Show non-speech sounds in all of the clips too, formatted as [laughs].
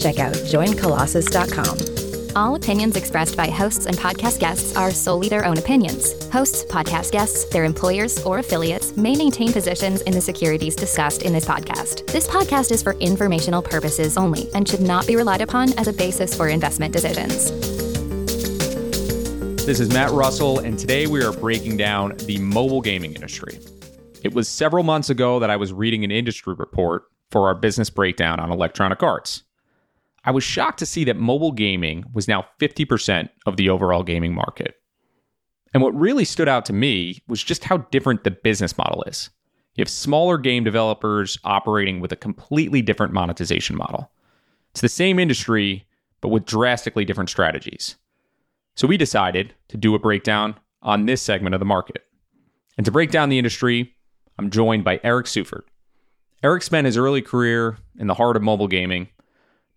check out joincolossus.com. All opinions expressed by hosts and podcast guests are solely their own opinions. Hosts, podcast guests, their employers, or affiliates may maintain positions in the securities discussed in this podcast. This podcast is for informational purposes only and should not be relied upon as a basis for investment decisions. This is Matt Reustle, and today we are breaking down the mobile gaming industry. It was several months ago that I was reading an industry report for our business breakdown on electronic arts. I was shocked to see that mobile gaming was now 50% of the overall gaming market. And what really stood out to me was just how different the business model is. You have smaller game developers operating with a completely different monetization model. It's the same industry, but with drastically different strategies. So we decided to do a breakdown on this segment of the market. And to break down the industry, I'm joined by Eric Seufert. Eric spent his early career in the heart of mobile gaming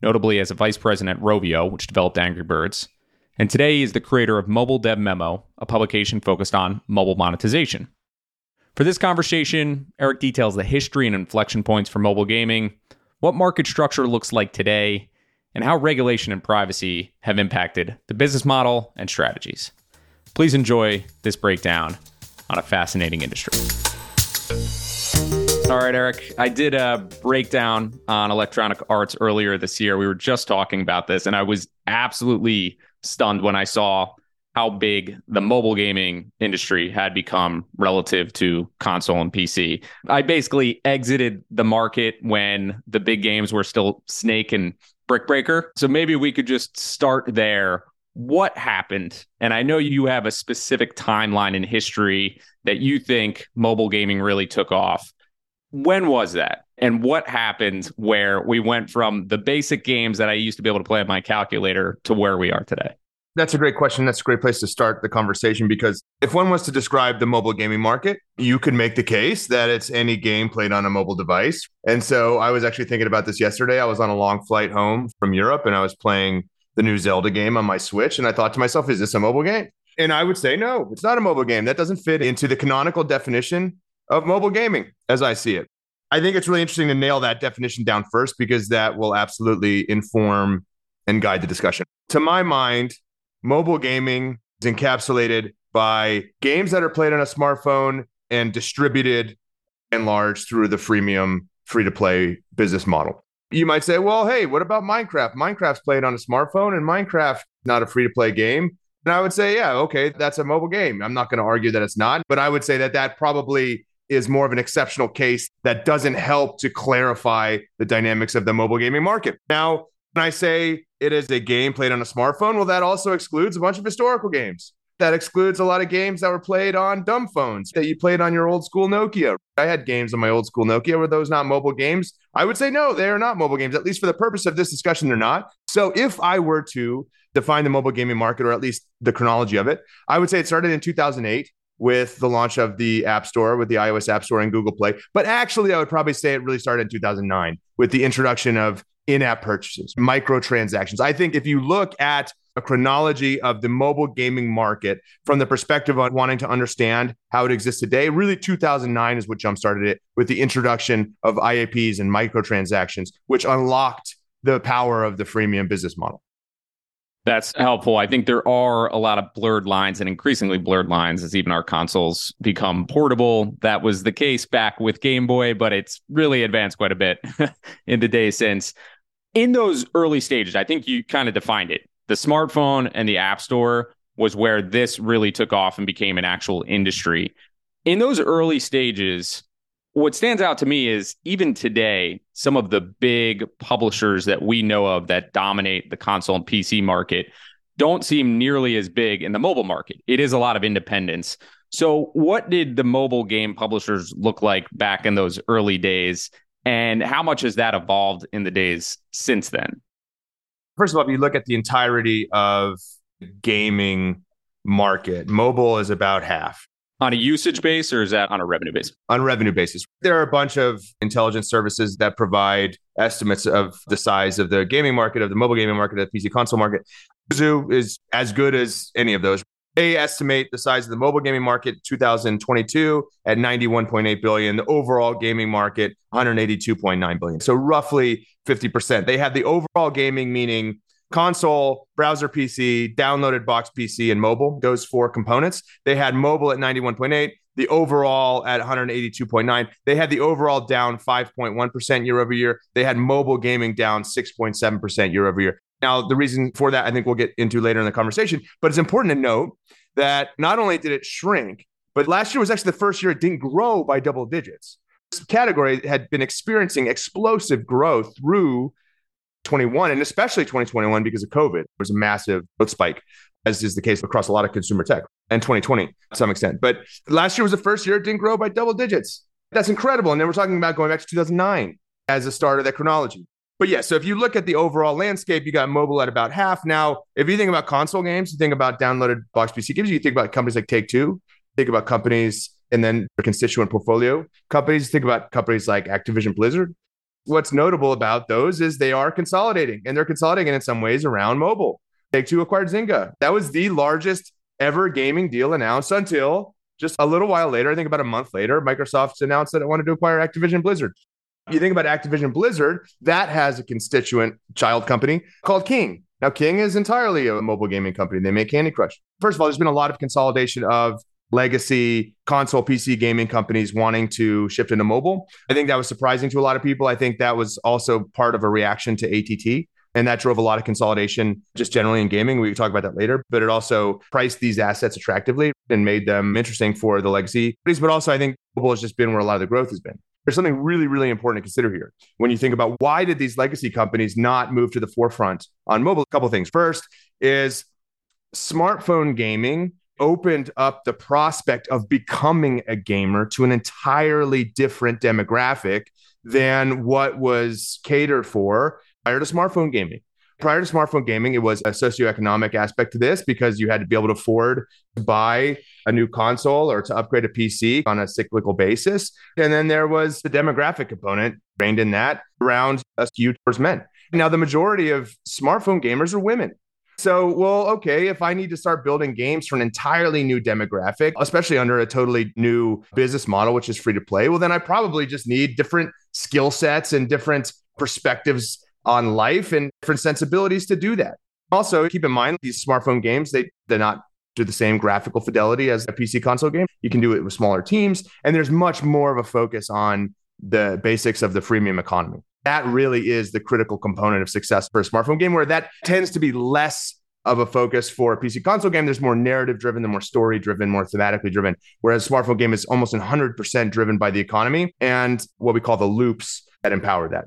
notably as a vice president at Rovio, which developed Angry Birds. And today he is the creator of Mobile Dev Memo, a publication focused on mobile monetization. For this conversation, Eric details the history and inflection points for mobile gaming, what market structure looks like today, and how regulation and privacy have impacted the business model and strategies. Please enjoy this breakdown on a fascinating industry. All right, Eric. I did a breakdown on electronic arts earlier this year. We were just talking about this, and I was absolutely stunned when I saw how big the mobile gaming industry had become relative to console and PC. I basically exited the market when the big games were still Snake and Brick Breaker. So maybe we could just start there. What happened? And I know you have a specific timeline in history that you think mobile gaming really took off. When was that? And what happened where we went from the basic games that I used to be able to play on my calculator to where we are today? That's a great question. That's a great place to start the conversation because if one was to describe the mobile gaming market, you could make the case that it's any game played on a mobile device. And so I was actually thinking about this yesterday. I was on a long flight home from Europe and I was playing the new Zelda game on my Switch. And I thought to myself, is this a mobile game? And I would say, no, it's not a mobile game. That doesn't fit into the canonical definition of mobile gaming as I see it. I think it's really interesting to nail that definition down first because that will absolutely inform and guide the discussion. To my mind, mobile gaming is encapsulated by games that are played on a smartphone and distributed and large through the freemium free to play business model. You might say, well, hey, what about Minecraft? Minecraft's played on a smartphone and Minecraft not a free to play game. And I would say, yeah, okay, that's a mobile game. I'm not going to argue that it's not, but I would say that that probably is more of an exceptional case that doesn't help to clarify the dynamics of the mobile gaming market. Now, when I say it is a game played on a smartphone, well, that also excludes a bunch of historical games. That excludes a lot of games that were played on dumb phones that you played on your old school Nokia. I had games on my old school Nokia. Were those not mobile games? I would say no, they are not mobile games. At least for the purpose of this discussion, they're not. So if I were to define the mobile gaming market, or at least the chronology of it, I would say it started in 2008 with the launch of the App Store, with the iOS App Store and Google Play. But actually, I would probably say it really started in 2009 with the introduction of in app purchases, microtransactions. I think if you look at a chronology of the mobile gaming market from the perspective of wanting to understand how it exists today, really 2009 is what jumpstarted it with the introduction of IAPs and microtransactions, which unlocked the power of the freemium business model. That's helpful. I think there are a lot of blurred lines and increasingly blurred lines as even our consoles become portable. That was the case back with Game Boy, but it's really advanced quite a bit [laughs] in the days since. In those early stages, I think you kind of defined it. The smartphone and the App Store was where this really took off and became an actual industry. In those early stages, what stands out to me is even today, some of the big publishers that we know of that dominate the console and PC market don't seem nearly as big in the mobile market. It is a lot of independence. So, what did the mobile game publishers look like back in those early days? And how much has that evolved in the days since then? First of all, if you look at the entirety of the gaming market, mobile is about half. On a usage base, or is that on a revenue base? On a revenue basis. There are a bunch of intelligence services that provide estimates of the size of the gaming market, of the mobile gaming market, of the PC console market. Zoo is as good as any of those. They estimate the size of the mobile gaming market 2022 at 91.8 billion, the overall gaming market 182.9 billion. So roughly 50%. They have the overall gaming meaning console, browser PC, downloaded box PC and mobile, those four components. They had mobile at 91.8, the overall at 182.9. They had the overall down 5.1% year over year. They had mobile gaming down 6.7% year over year. Now, the reason for that, I think we'll get into later in the conversation, but it's important to note that not only did it shrink, but last year was actually the first year it didn't grow by double digits. This category had been experiencing explosive growth through 21 and especially 2021 because of COVID. There was a massive spike, as is the case across a lot of consumer tech and 2020 to some extent. But last year was the first year it didn't grow by double digits. That's incredible. And then we're talking about going back to 2009 as the start of that chronology. But yeah, so if you look at the overall landscape, you got mobile at about half. Now, if you think about console games, you think about downloaded box PC games, you think about companies like Take Two, think about companies and then their constituent portfolio companies, think about companies like Activision Blizzard. What's notable about those is they are consolidating and they're consolidating in some ways around mobile. Take Two acquired Zynga. That was the largest ever gaming deal announced until just a little while later, I think about a month later, Microsoft announced that it wanted to acquire Activision Blizzard. You think about Activision Blizzard, that has a constituent child company called King. Now, King is entirely a mobile gaming company. They make Candy Crush. First of all, there's been a lot of consolidation of legacy console PC gaming companies wanting to shift into mobile. I think that was surprising to a lot of people. I think that was also part of a reaction to ATT. And that drove a lot of consolidation just generally in gaming. We can talk about that later, but it also priced these assets attractively and made them interesting for the legacy companies. But also, I think mobile has just been where a lot of the growth has been there's something really, really important to consider here when you think about why did these legacy companies not move to the forefront on mobile? A couple things. First is smartphone gaming opened up the prospect of becoming a gamer to an entirely different demographic than what was catered for prior to smartphone gaming prior to smartphone gaming, it was a socioeconomic aspect to this because you had to be able to afford to buy a new console or to upgrade a PC on a cyclical basis. And then there was the demographic component reigned in that around a skew towards men. Now, the majority of smartphone gamers are women. So, well, okay, if I need to start building games for an entirely new demographic, especially under a totally new business model, which is free to play, well, then I probably just need different skill sets and different perspectives on life and different sensibilities to do that. Also, keep in mind these smartphone games, they they're not to the same graphical fidelity as a PC console game. You can do it with smaller teams, and there's much more of a focus on the basics of the freemium economy. That really is the critical component of success for a smartphone game, where that tends to be less of a focus for a PC console game. There's more narrative driven, the more story driven, more thematically driven. Whereas smartphone game is almost 100% driven by the economy and what we call the loops that empower that.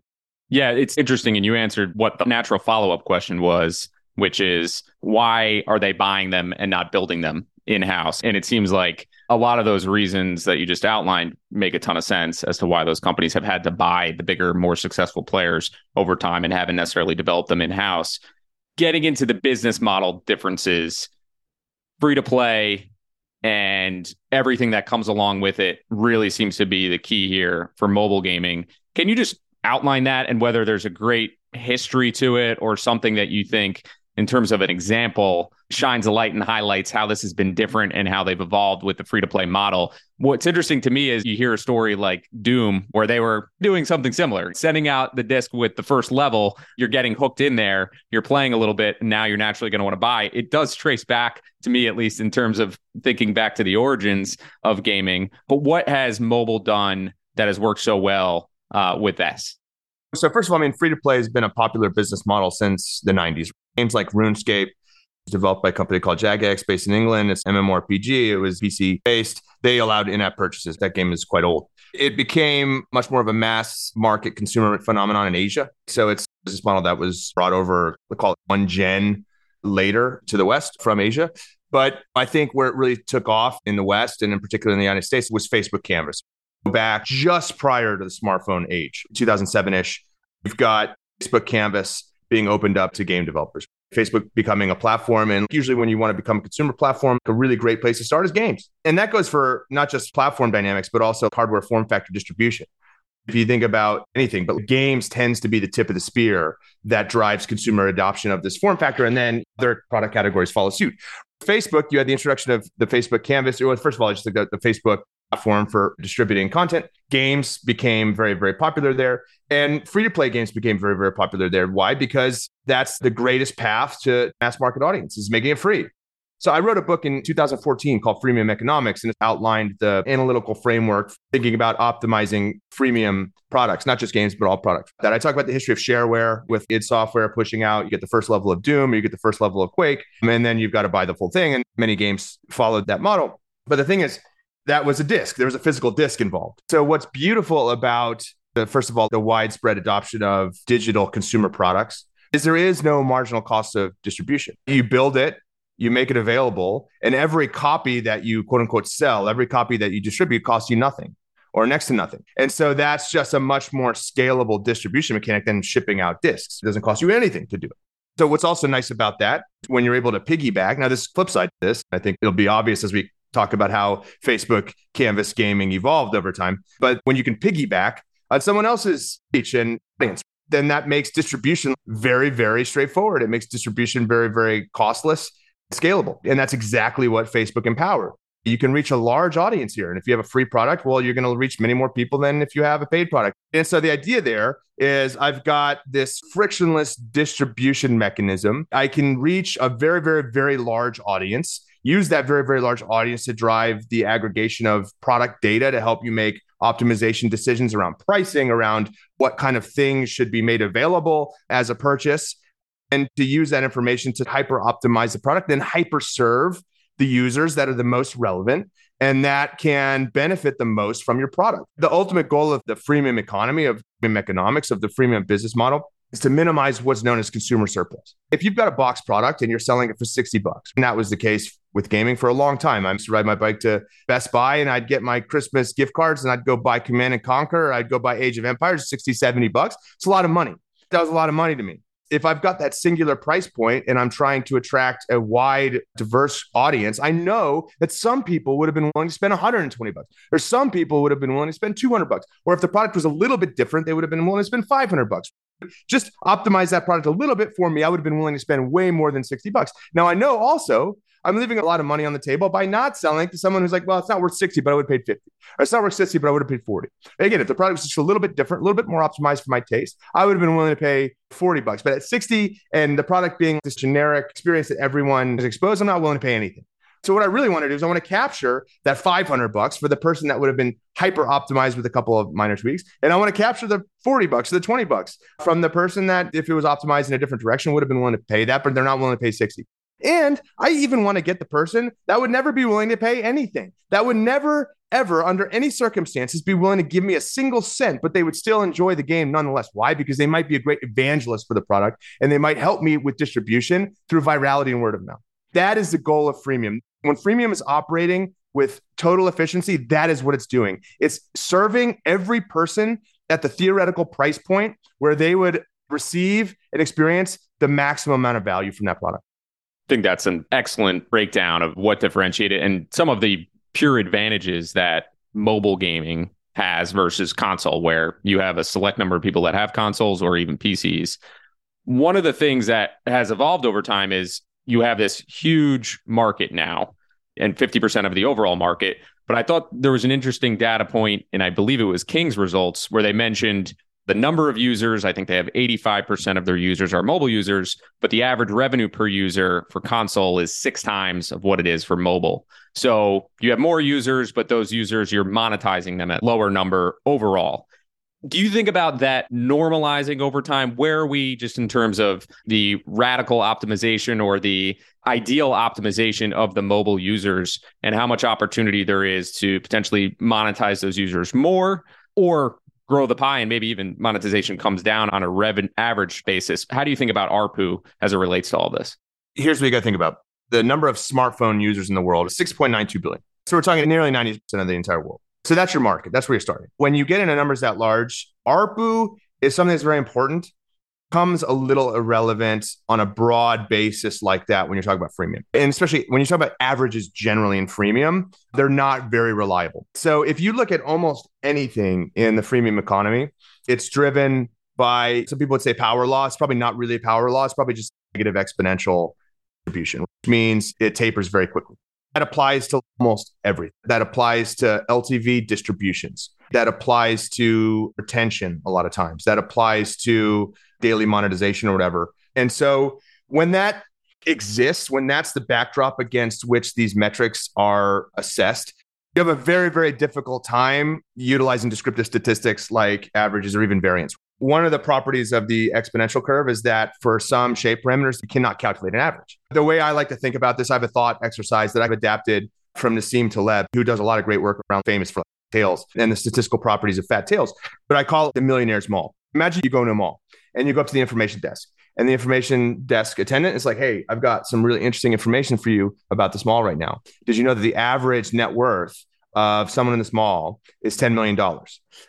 Yeah, it's interesting. And you answered what the natural follow up question was, which is why are they buying them and not building them in house? And it seems like a lot of those reasons that you just outlined make a ton of sense as to why those companies have had to buy the bigger, more successful players over time and haven't necessarily developed them in house. Getting into the business model differences, free to play and everything that comes along with it really seems to be the key here for mobile gaming. Can you just outline that and whether there's a great history to it or something that you think in terms of an example shines a light and highlights how this has been different and how they've evolved with the free to play model. What's interesting to me is you hear a story like Doom where they were doing something similar, sending out the disc with the first level, you're getting hooked in there, you're playing a little bit, and now you're naturally going to want to buy. It does trace back to me at least in terms of thinking back to the origins of gaming. But what has mobile done that has worked so well uh, with this? So first of all, I mean, free to play has been a popular business model since the 90s. Games like RuneScape, developed by a company called Jagex based in England. It's MMORPG. It was PC based. They allowed in-app purchases. That game is quite old. It became much more of a mass market consumer phenomenon in Asia. So it's business model that was brought over, we call it one gen later to the West from Asia. But I think where it really took off in the West and in particular in the United States was Facebook Canvas back just prior to the smartphone age, 2007 ish. We've got Facebook Canvas being opened up to game developers. Facebook becoming a platform. And usually, when you want to become a consumer platform, a really great place to start is games. And that goes for not just platform dynamics, but also hardware form factor distribution. If you think about anything, but games tends to be the tip of the spear that drives consumer adoption of this form factor. And then other product categories follow suit. Facebook, you had the introduction of the Facebook Canvas. It was, first of all, just the Facebook platform for distributing content. Games became very, very popular there. And free to play games became very, very popular there. Why? Because that's the greatest path to mass market audiences, making it free. So I wrote a book in 2014 called Freemium Economics, and it outlined the analytical framework thinking about optimizing freemium products, not just games, but all products. That I talk about the history of shareware with id Software pushing out. You get the first level of Doom, you get the first level of Quake, and then you've got to buy the full thing. And many games followed that model. But the thing is, that was a disk. There was a physical disk involved. So what's beautiful about the first of all the widespread adoption of digital consumer products is there is no marginal cost of distribution. You build it, you make it available, and every copy that you quote unquote sell, every copy that you distribute costs you nothing or next to nothing. And so that's just a much more scalable distribution mechanic than shipping out disks. It doesn't cost you anything to do it. So what's also nice about that when you're able to piggyback, now this flip side this, I think it'll be obvious as we talk about how Facebook Canvas gaming evolved over time. But when you can piggyback on someone else's reach and audience, then that makes distribution very, very straightforward. It makes distribution very, very costless, scalable. And that's exactly what Facebook empower. You can reach a large audience here. And if you have a free product, well, you're going to reach many more people than if you have a paid product. And so the idea there is I've got this frictionless distribution mechanism. I can reach a very, very, very large audience use that very, very large audience to drive the aggregation of product data to help you make optimization decisions around pricing, around what kind of things should be made available as a purchase, and to use that information to hyper optimize the product, then hyper serve the users that are the most relevant and that can benefit the most from your product. The ultimate goal of the freemium economy, of economics, of the freemium business model is to minimize what's known as consumer surplus. If you've got a box product and you're selling it for 60 bucks, and that was the case with gaming for a long time. I used to ride my bike to Best Buy and I'd get my Christmas gift cards and I'd go buy Command and Conquer. or I'd go buy Age of Empires, 60, 70 bucks. It's a lot of money. That was a lot of money to me. If I've got that singular price point and I'm trying to attract a wide, diverse audience, I know that some people would have been willing to spend 120 bucks, or some people would have been willing to spend 200 bucks. Or if the product was a little bit different, they would have been willing to spend 500 bucks just optimize that product a little bit for me, I would have been willing to spend way more than 60 bucks. Now I know also I'm leaving a lot of money on the table by not selling to someone who's like, well, it's not worth 60, but I would have paid 50. Or it's not worth 60, but I would have paid 40. Again, if the product was just a little bit different, a little bit more optimized for my taste, I would have been willing to pay 40 bucks. But at 60 and the product being this generic experience that everyone is exposed, I'm not willing to pay anything. So what I really want to do is I want to capture that 500 bucks for the person that would have been hyper optimized with a couple of minor tweaks. And I want to capture the 40 bucks, or the 20 bucks from the person that if it was optimized in a different direction would have been willing to pay that, but they're not willing to pay 60. And I even want to get the person that would never be willing to pay anything. That would never ever under any circumstances be willing to give me a single cent, but they would still enjoy the game nonetheless. Why? Because they might be a great evangelist for the product and they might help me with distribution through virality and word of mouth. That is the goal of freemium. When freemium is operating with total efficiency, that is what it's doing. It's serving every person at the theoretical price point where they would receive and experience the maximum amount of value from that product. I think that's an excellent breakdown of what differentiated and some of the pure advantages that mobile gaming has versus console, where you have a select number of people that have consoles or even PCs. One of the things that has evolved over time is you have this huge market now and 50% of the overall market. But I thought there was an interesting data point, and I believe it was King's results, where they mentioned the number of users. I think they have 85% of their users are mobile users, but the average revenue per user for console is six times of what it is for mobile. So you have more users, but those users, you're monetizing them at lower number overall. Do you think about that normalizing over time? Where are we just in terms of the radical optimization or the ideal optimization of the mobile users and how much opportunity there is to potentially monetize those users more or grow the pie and maybe even monetization comes down on a revenue average basis? How do you think about ARPU as it relates to all this? Here's what you got to think about the number of smartphone users in the world is 6.92 billion. So we're talking nearly 90% of the entire world. So that's your market. That's where you're starting. When you get into numbers that large, ARPU is something that's very important. Becomes a little irrelevant on a broad basis like that when you're talking about freemium. And especially when you talk about averages generally in freemium, they're not very reliable. So if you look at almost anything in the freemium economy, it's driven by some people would say power law. It's probably not really a power law. It's probably just negative exponential distribution, which means it tapers very quickly. That applies to almost everything. That applies to LTV distributions. That applies to retention a lot of times. That applies to daily monetization or whatever. And so when that exists, when that's the backdrop against which these metrics are assessed, you have a very, very difficult time utilizing descriptive statistics like averages or even variance. One of the properties of the exponential curve is that for some shape parameters, you cannot calculate an average. The way I like to think about this, I have a thought exercise that I've adapted from Nassim Taleb, who does a lot of great work around famous for tails and the statistical properties of fat tails. But I call it the millionaire's mall. Imagine you go to a mall and you go up to the information desk, and the information desk attendant is like, Hey, I've got some really interesting information for you about this mall right now. Did you know that the average net worth of someone in this mall is $10 million.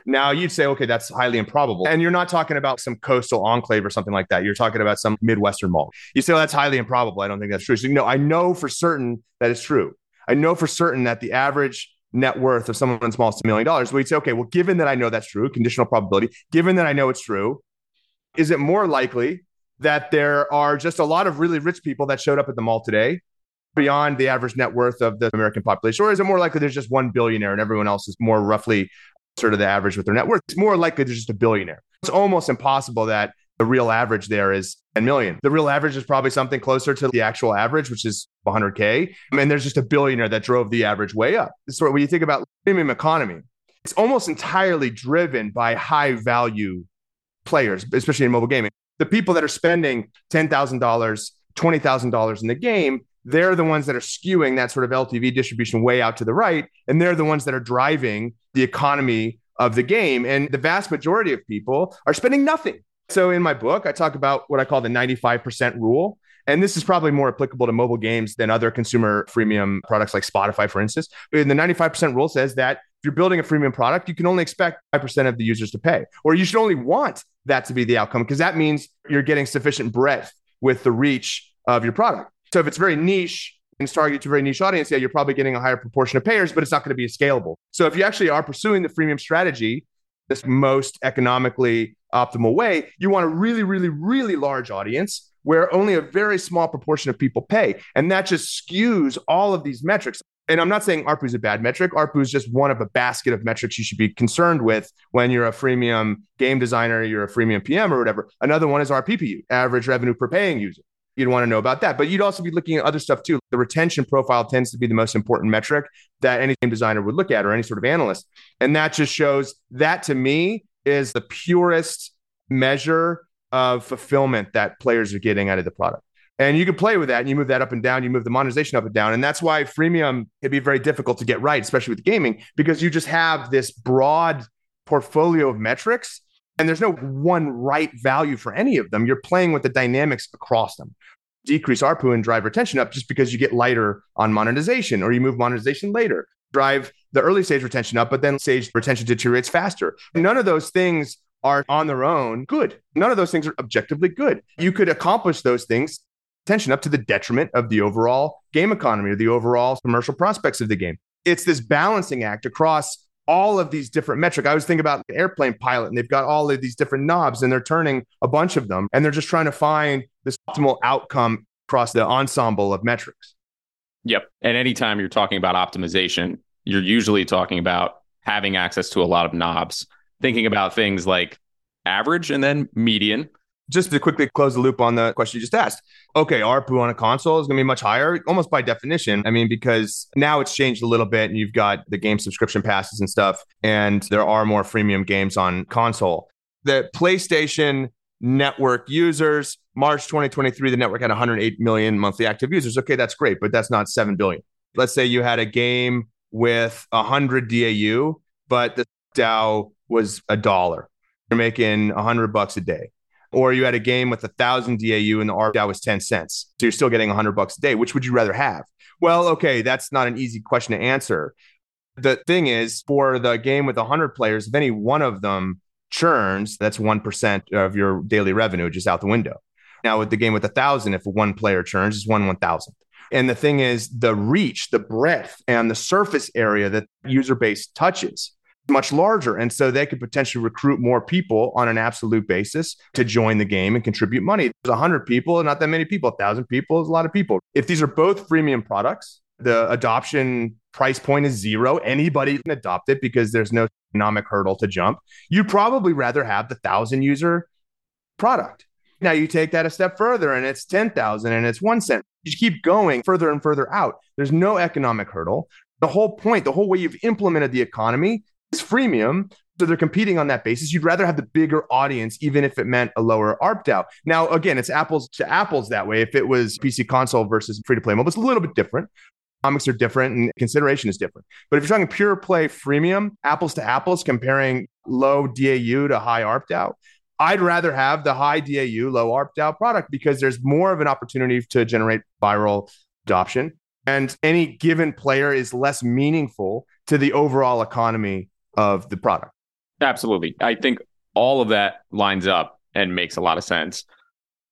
Now you'd say, okay, that's highly improbable. And you're not talking about some coastal enclave or something like that. You're talking about some Midwestern mall. You say, well, that's highly improbable. I don't think that's true. So, know, I know for certain that it's true. I know for certain that the average net worth of someone in the small is $1 million. We'd say, okay, well, given that I know that's true, conditional probability, given that I know it's true, is it more likely that there are just a lot of really rich people that showed up at the mall today beyond the average net worth of the American population? Or is it more likely there's just one billionaire and everyone else is more roughly sort of the average with their net worth? It's more likely there's just a billionaire. It's almost impossible that the real average there is 10 million. The real average is probably something closer to the actual average, which is 100K. And there's just a billionaire that drove the average way up. So when you think about the freemium economy, it's almost entirely driven by high value players, especially in mobile gaming. The people that are spending $10,000, $20,000 in the game they're the ones that are skewing that sort of LTV distribution way out to the right. And they're the ones that are driving the economy of the game. And the vast majority of people are spending nothing. So in my book, I talk about what I call the 95% rule. And this is probably more applicable to mobile games than other consumer freemium products like Spotify, for instance. And the 95% rule says that if you're building a freemium product, you can only expect 5% of the users to pay, or you should only want that to be the outcome because that means you're getting sufficient breadth with the reach of your product. So if it's very niche and it's targeted to a very niche audience, yeah, you're probably getting a higher proportion of payers, but it's not going to be scalable. So if you actually are pursuing the freemium strategy, this most economically optimal way, you want a really, really, really large audience where only a very small proportion of people pay. And that just skews all of these metrics. And I'm not saying ARPU is a bad metric. ARPU is just one of a basket of metrics you should be concerned with when you're a freemium game designer, you're a freemium PM or whatever. Another one is RPPU, average revenue per paying user you'd want to know about that. But you'd also be looking at other stuff too. The retention profile tends to be the most important metric that any game designer would look at or any sort of analyst. And that just shows that to me is the purest measure of fulfillment that players are getting out of the product. And you can play with that and you move that up and down, you move the monetization up and down. And that's why freemium can be very difficult to get right, especially with gaming, because you just have this broad portfolio of metrics and there's no one right value for any of them. You're playing with the dynamics across them. Decrease ARPU and drive retention up just because you get lighter on monetization or you move monetization later. Drive the early stage retention up, but then stage retention deteriorates faster. None of those things are on their own good. None of those things are objectively good. You could accomplish those things tension up to the detriment of the overall game economy or the overall commercial prospects of the game. It's this balancing act across all of these different metrics. I was thinking about the airplane pilot, and they've got all of these different knobs, and they're turning a bunch of them, and they're just trying to find this optimal outcome across the ensemble of metrics. Yep. And anytime you're talking about optimization, you're usually talking about having access to a lot of knobs, thinking about things like average and then median, just to quickly close the loop on the question you just asked. Okay, ARPU on a console is going to be much higher, almost by definition. I mean, because now it's changed a little bit and you've got the game subscription passes and stuff, and there are more freemium games on console. The PlayStation network users, March 2023, the network had 108 million monthly active users. Okay, that's great, but that's not 7 billion. Let's say you had a game with 100 DAU, but the DAU was a dollar. You're making 100 bucks a day or you had a game with a thousand DAU and the ARPDAU was 10 cents. So you're still getting 100 bucks a day. Which would you rather have? Well, okay, that's not an easy question to answer. The thing is, for the game with 100 players, if any one of them churns, that's 1% of your daily revenue just out the window. Now, with the game with a thousand, if one player churns, it's one one thousand. And the thing is, the reach, the breadth, and the surface area that user base touches much larger. And so they could potentially recruit more people on an absolute basis to join the game and contribute money. There's 100 people, not that many people. 1,000 people is a lot of people. If these are both freemium products, the adoption price point is zero. Anybody can adopt it because there's no economic hurdle to jump. You'd probably rather have the 1,000 user product. Now you take that a step further and it's 10,000 and it's one cent. You keep going further and further out. There's no economic hurdle. The whole point, the whole way you've implemented the economy is freemium. So they're competing on that basis. You'd rather have the bigger audience, even if it meant a lower ARPDAU. Now, again, it's apples to apples that way. If it was PC console versus free to play mobile, it's a little bit different. Comics are different and consideration is different. But if you're talking pure play freemium, apples to apples, comparing low DAU to high ARPDAU, I'd rather have the high DAU, low ARPDAU product because there's more of an opportunity to generate viral adoption. And any given player is less meaningful to the overall economy of the product. Absolutely. I think all of that lines up and makes a lot of sense.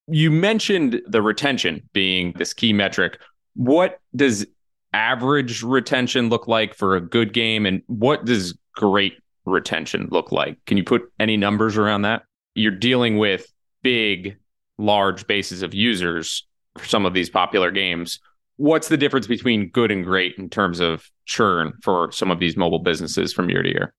You mentioned the retention being this key metric. What does average retention look like for a good game? And what does great retention look like? Can you put any numbers around that? You're dealing with big, large bases of users for some of these popular games. What's the difference between good and great in terms of churn for some of these mobile businesses from year to year?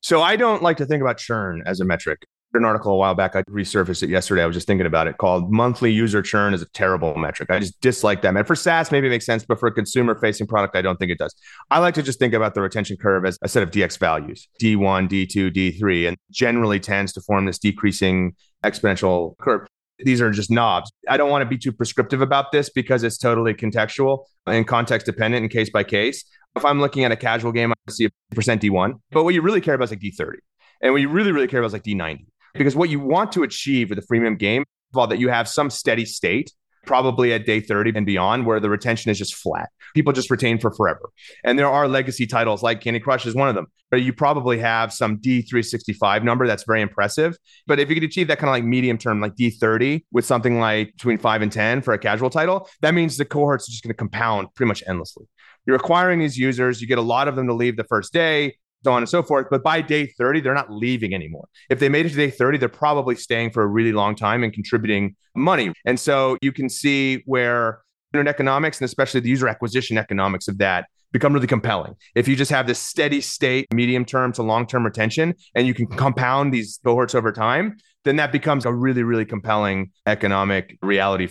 So I don't like to think about churn as a metric. An article a while back, I resurfaced it yesterday. I was just thinking about it called monthly user churn is a terrible metric. I just dislike that. And for SaaS, maybe it makes sense, but for a consumer facing product, I don't think it does. I like to just think about the retention curve as a set of DX values D1, D2, D3, and generally tends to form this decreasing exponential curve these are just knobs. I don't want to be too prescriptive about this because it's totally contextual and context dependent and case by case. If I'm looking at a casual game, I see a percent D1. But what you really care about is like D30. And what you really, really care about is like D90. Because what you want to achieve with a freemium game, of all, that you have some steady state probably at day 30 and beyond, where the retention is just flat. People just retain for forever. And there are legacy titles like Candy Crush is one of them, but you probably have some D365 number that's very impressive. But if you could achieve that kind of like medium term, like D30 with something like between five and 10 for a casual title, that means the cohorts are just going to compound pretty much endlessly. You're acquiring these users, you get a lot of them to leave the first day so on and so forth. But by day 30, they're not leaving anymore. If they made it to day 30, they're probably staying for a really long time and contributing money. And so you can see where internet economics and especially the user acquisition economics of that become really compelling. If you just have this steady state, medium term to long term retention, and you can compound these cohorts over time, then that becomes a really, really compelling economic reality.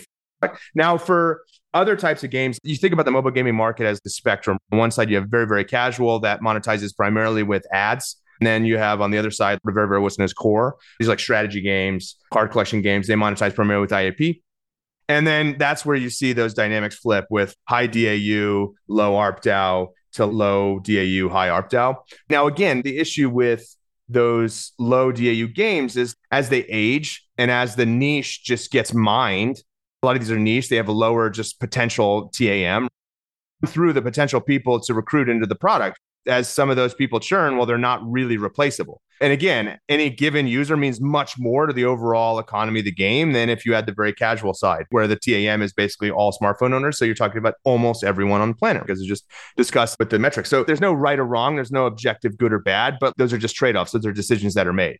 Now, for other types of games, you think about the mobile gaming market as the spectrum. On one side, you have very, very casual that monetizes primarily with ads. And then you have on the other side, very, very what's known as core. These like strategy games, card collection games, they monetize primarily with IAP. And then that's where you see those dynamics flip with high DAU, low ARPDAU to low DAU, high ARPDAU. Now, again, the issue with those low DAU games is as they age and as the niche just gets mined a lot of these are niche. They have a lower just potential TAM through the potential people to recruit into the product. As some of those people churn, well, they're not really replaceable. And again, any given user means much more to the overall economy of the game than if you had the very casual side, where the TAM is basically all smartphone owners. So you're talking about almost everyone on the planet because it's just discussed with the metrics. So there's no right or wrong, there's no objective good or bad, but those are just trade offs. Those are decisions that are made.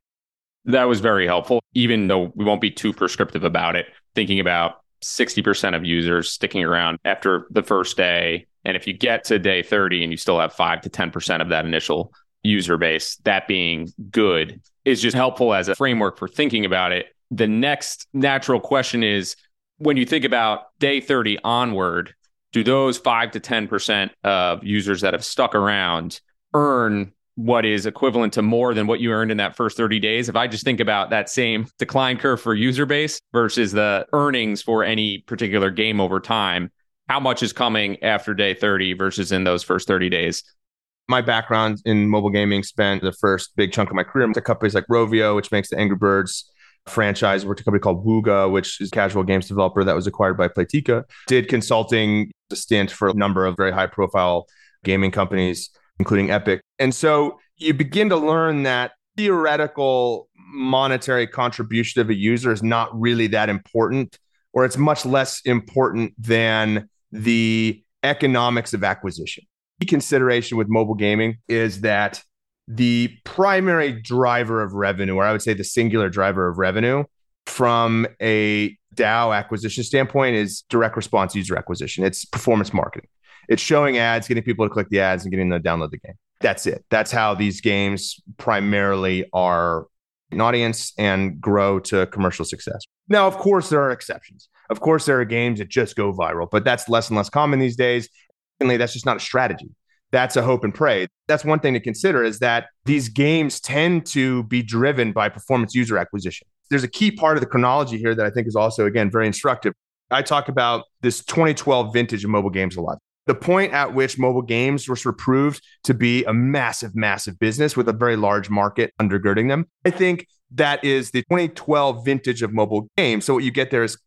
That was very helpful, even though we won't be too prescriptive about it. Thinking about 60% of users sticking around after the first day. And if you get to day 30 and you still have 5 to 10% of that initial user base, that being good is just helpful as a framework for thinking about it. The next natural question is when you think about day 30 onward, do those 5 to 10% of users that have stuck around earn what is equivalent to more than what you earned in that first 30 days. If I just think about that same decline curve for user base versus the earnings for any particular game over time, how much is coming after day 30 versus in those first 30 days? My background in mobile gaming spent the first big chunk of my career at companies like Rovio, which makes the Angry Birds franchise. Worked at a company called Wooga, which is a casual games developer that was acquired by Playtika. Did consulting a stint for a number of very high profile gaming companies including Epic. And so you begin to learn that theoretical monetary contribution of a user is not really that important, or it's much less important than the economics of acquisition. The consideration with mobile gaming is that the primary driver of revenue, or I would say the singular driver of revenue from a DAU acquisition standpoint, is direct response user acquisition. It's performance marketing. It's showing ads, getting people to click the ads, and getting them to download the game. That's it. That's how these games primarily are an audience and grow to commercial success. Now, of course, there are exceptions. Of course, there are games that just go viral, but that's less and less common these days. And that's just not a strategy. That's a hope and pray. That's one thing to consider is that these games tend to be driven by performance user acquisition. There's a key part of the chronology here that I think is also, again, very instructive. I talk about this 2012 vintage of mobile games a lot the point at which mobile games were proved to be a massive, massive business with a very large market undergirding them. I think that is the 2012 vintage of mobile games. So what you get there is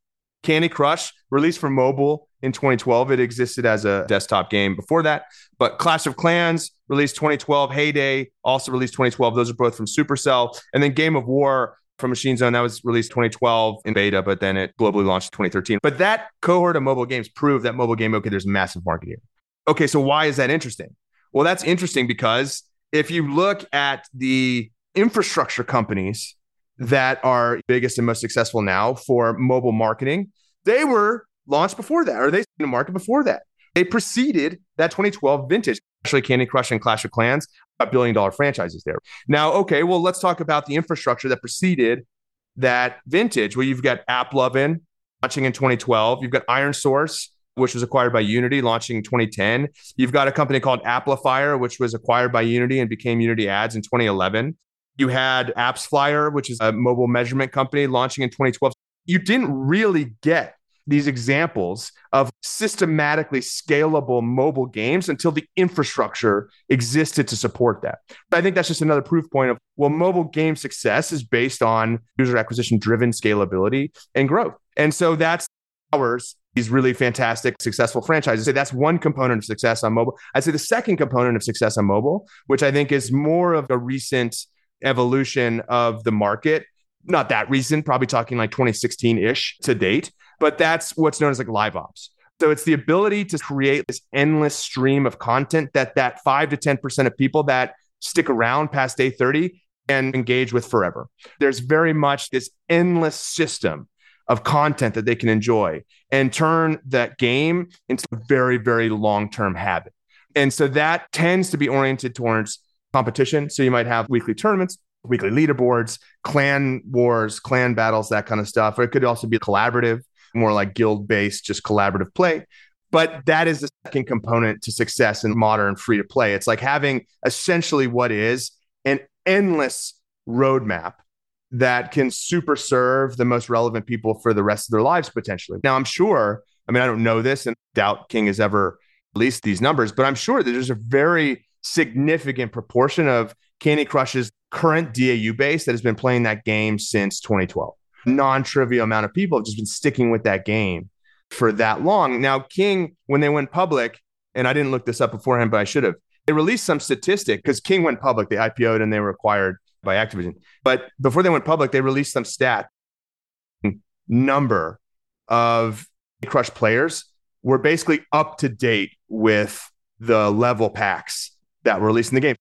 Candy Crush released for mobile in 2012. It existed as a desktop game before that, but Clash of Clans released 2012. Hay Day, also released 2012. Those are both from Supercell, and then Game of War from Machine Zone that was released 2012 in beta, but then it globally launched 2013. But that cohort of mobile games proved that mobile game, okay, there's massive market here. Okay, so why is that interesting? Well, that's interesting because if you look at the infrastructure companies that are biggest and most successful now for mobile marketing, they were launched before that, or they in the market before that. They preceded that 2012 vintage, especially Candy Crush and Clash of Clans billion dollar franchises there. Now, okay, well, let's talk about the infrastructure that preceded that vintage. Well, you've got AppLovin launching in 2012. You've got ironSource, which was acquired by Unity, launching in 2010. You've got a company called Applifier, which was acquired by Unity and became Unity Ads in 2011. You had AppsFlyer, which is a mobile measurement company, launching in 2012. You didn't really get these examples of systematically scalable mobile games until the infrastructure existed to support that. But I think that's just another proof point of well, mobile game success is based on user acquisition driven scalability and growth. And so that's ours these really fantastic, successful franchises. So that's one component of success on mobile. I'd say the second component of success on mobile, which I think is more of a recent evolution of the market, not that recent, probably talking like 2016 ish to date, but that's what's known as like live ops. So it's the ability to create this endless stream of content that that 5 to 10% of people that stick around past day 30 and engage with forever. There's very much this endless system of content that they can enjoy and turn that game into a very, very long term habit. And so that tends to be oriented towards competition. So you might have weekly tournaments, weekly leaderboards, clan wars, clan battles, that kind of stuff. Or it could also be collaborative more like guild based, just collaborative play. But that is the second component to success in modern free to play. It's like having essentially what is an endless roadmap that can super serve the most relevant people for the rest of their lives potentially. Now, I'm sure, I mean, I don't know this and doubt King has ever released these numbers, but I'm sure that there's a very significant proportion of Candy Crush's current DAU base that has been playing that game since 2012 non-trivial amount of people have just been sticking with that game for that long. Now, King, when they went public, and I didn't look this up beforehand, but I should have. They released some statistic because King went public, they IPO'd and they were acquired by Activision. But before they went public, they released some stat number of Crush players were basically up to date with the level packs that were released in the game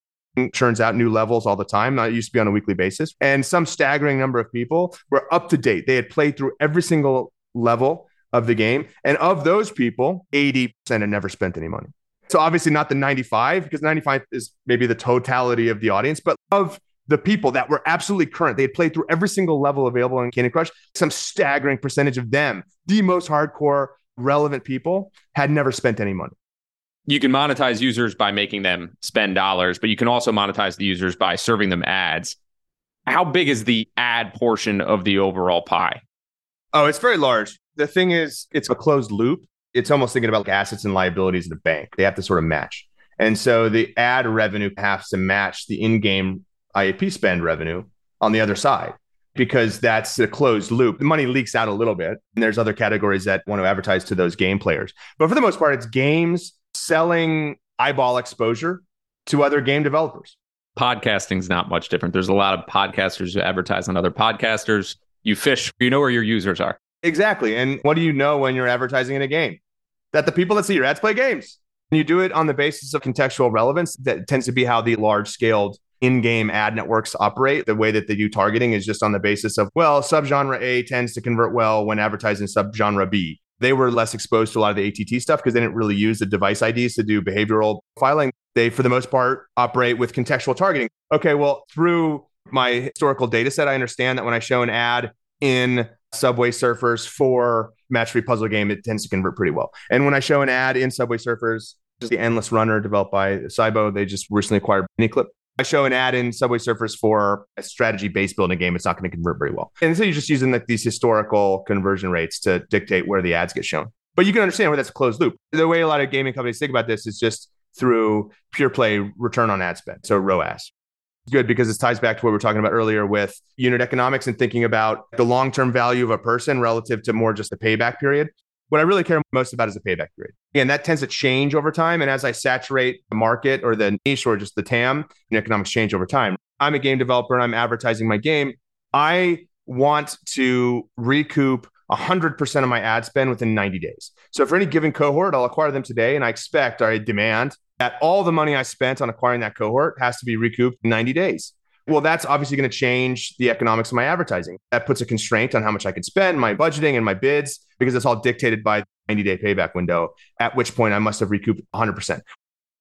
churns out new levels all the time. It used to be on a weekly basis. And some staggering number of people were up to date. They had played through every single level of the game. And of those people, 80% had never spent any money. So obviously not the 95, because 95 is maybe the totality of the audience, but of the people that were absolutely current, they had played through every single level available in Candy Crush. Some staggering percentage of them, the most hardcore, relevant people, had never spent any money you can monetize users by making them spend dollars, but you can also monetize the users by serving them ads. How big is the ad portion of the overall pie? Oh, it's very large. The thing is, it's a closed loop. It's almost thinking about like assets and liabilities of the bank. They have to sort of match. And so the ad revenue has to match the in game IAP spend revenue on the other side because that's a closed loop. The money leaks out a little bit. And there's other categories that want to advertise to those game players. But for the most part, it's games selling eyeball exposure to other game developers. podcasting's not much different. There's a lot of podcasters who advertise on other podcasters. You fish, you know where your users are. Exactly. And what do you know when you're advertising in a game? That the people that see your ads play games. And you do it on the basis of contextual relevance. That tends to be how the large scaled in game ad networks operate. The way that they do targeting is just on the basis of, well, subgenre A tends to convert well when advertising subgenre B. They were less exposed to a lot of the ATT stuff because they didn't really use the device IDs to do behavioral filing. They, for the most part, operate with contextual targeting. Okay, well, through my historical data set, I understand that when I show an ad in Subway Surfers for Match 3 Puzzle Game, it tends to convert pretty well. And when I show an ad in Subway Surfers, just the Endless Runner developed by SYBO, they just recently acquired Miniclip. I show an ad in Subway Surfers for a strategy based building game, it's not going to convert very well. And so you're just using like these historical conversion rates to dictate where the ads get shown. But you can understand where that's a closed loop. The way a lot of gaming companies think about this is just through pure play return on ad spend. So ROAS. Good because this ties back to what we were talking about earlier with unit economics and thinking about the long term value of a person relative to more just the payback period. What I really care most about is the payback period. And that tends to change over time. And as I saturate the market or the niche or just the TAM, and economics change over time. I'm a game developer and I'm advertising my game. I want to recoup 100% of my ad spend within 90 days. So for any given cohort, I'll acquire them today and I expect I demand that all the money I spent on acquiring that cohort has to be recouped in 90 days. Well, that's obviously going to change the economics of my advertising. That puts a constraint on how much I can spend, my budgeting and my bids, because it's all dictated by the 90 day payback window, at which point I must have recouped 100%.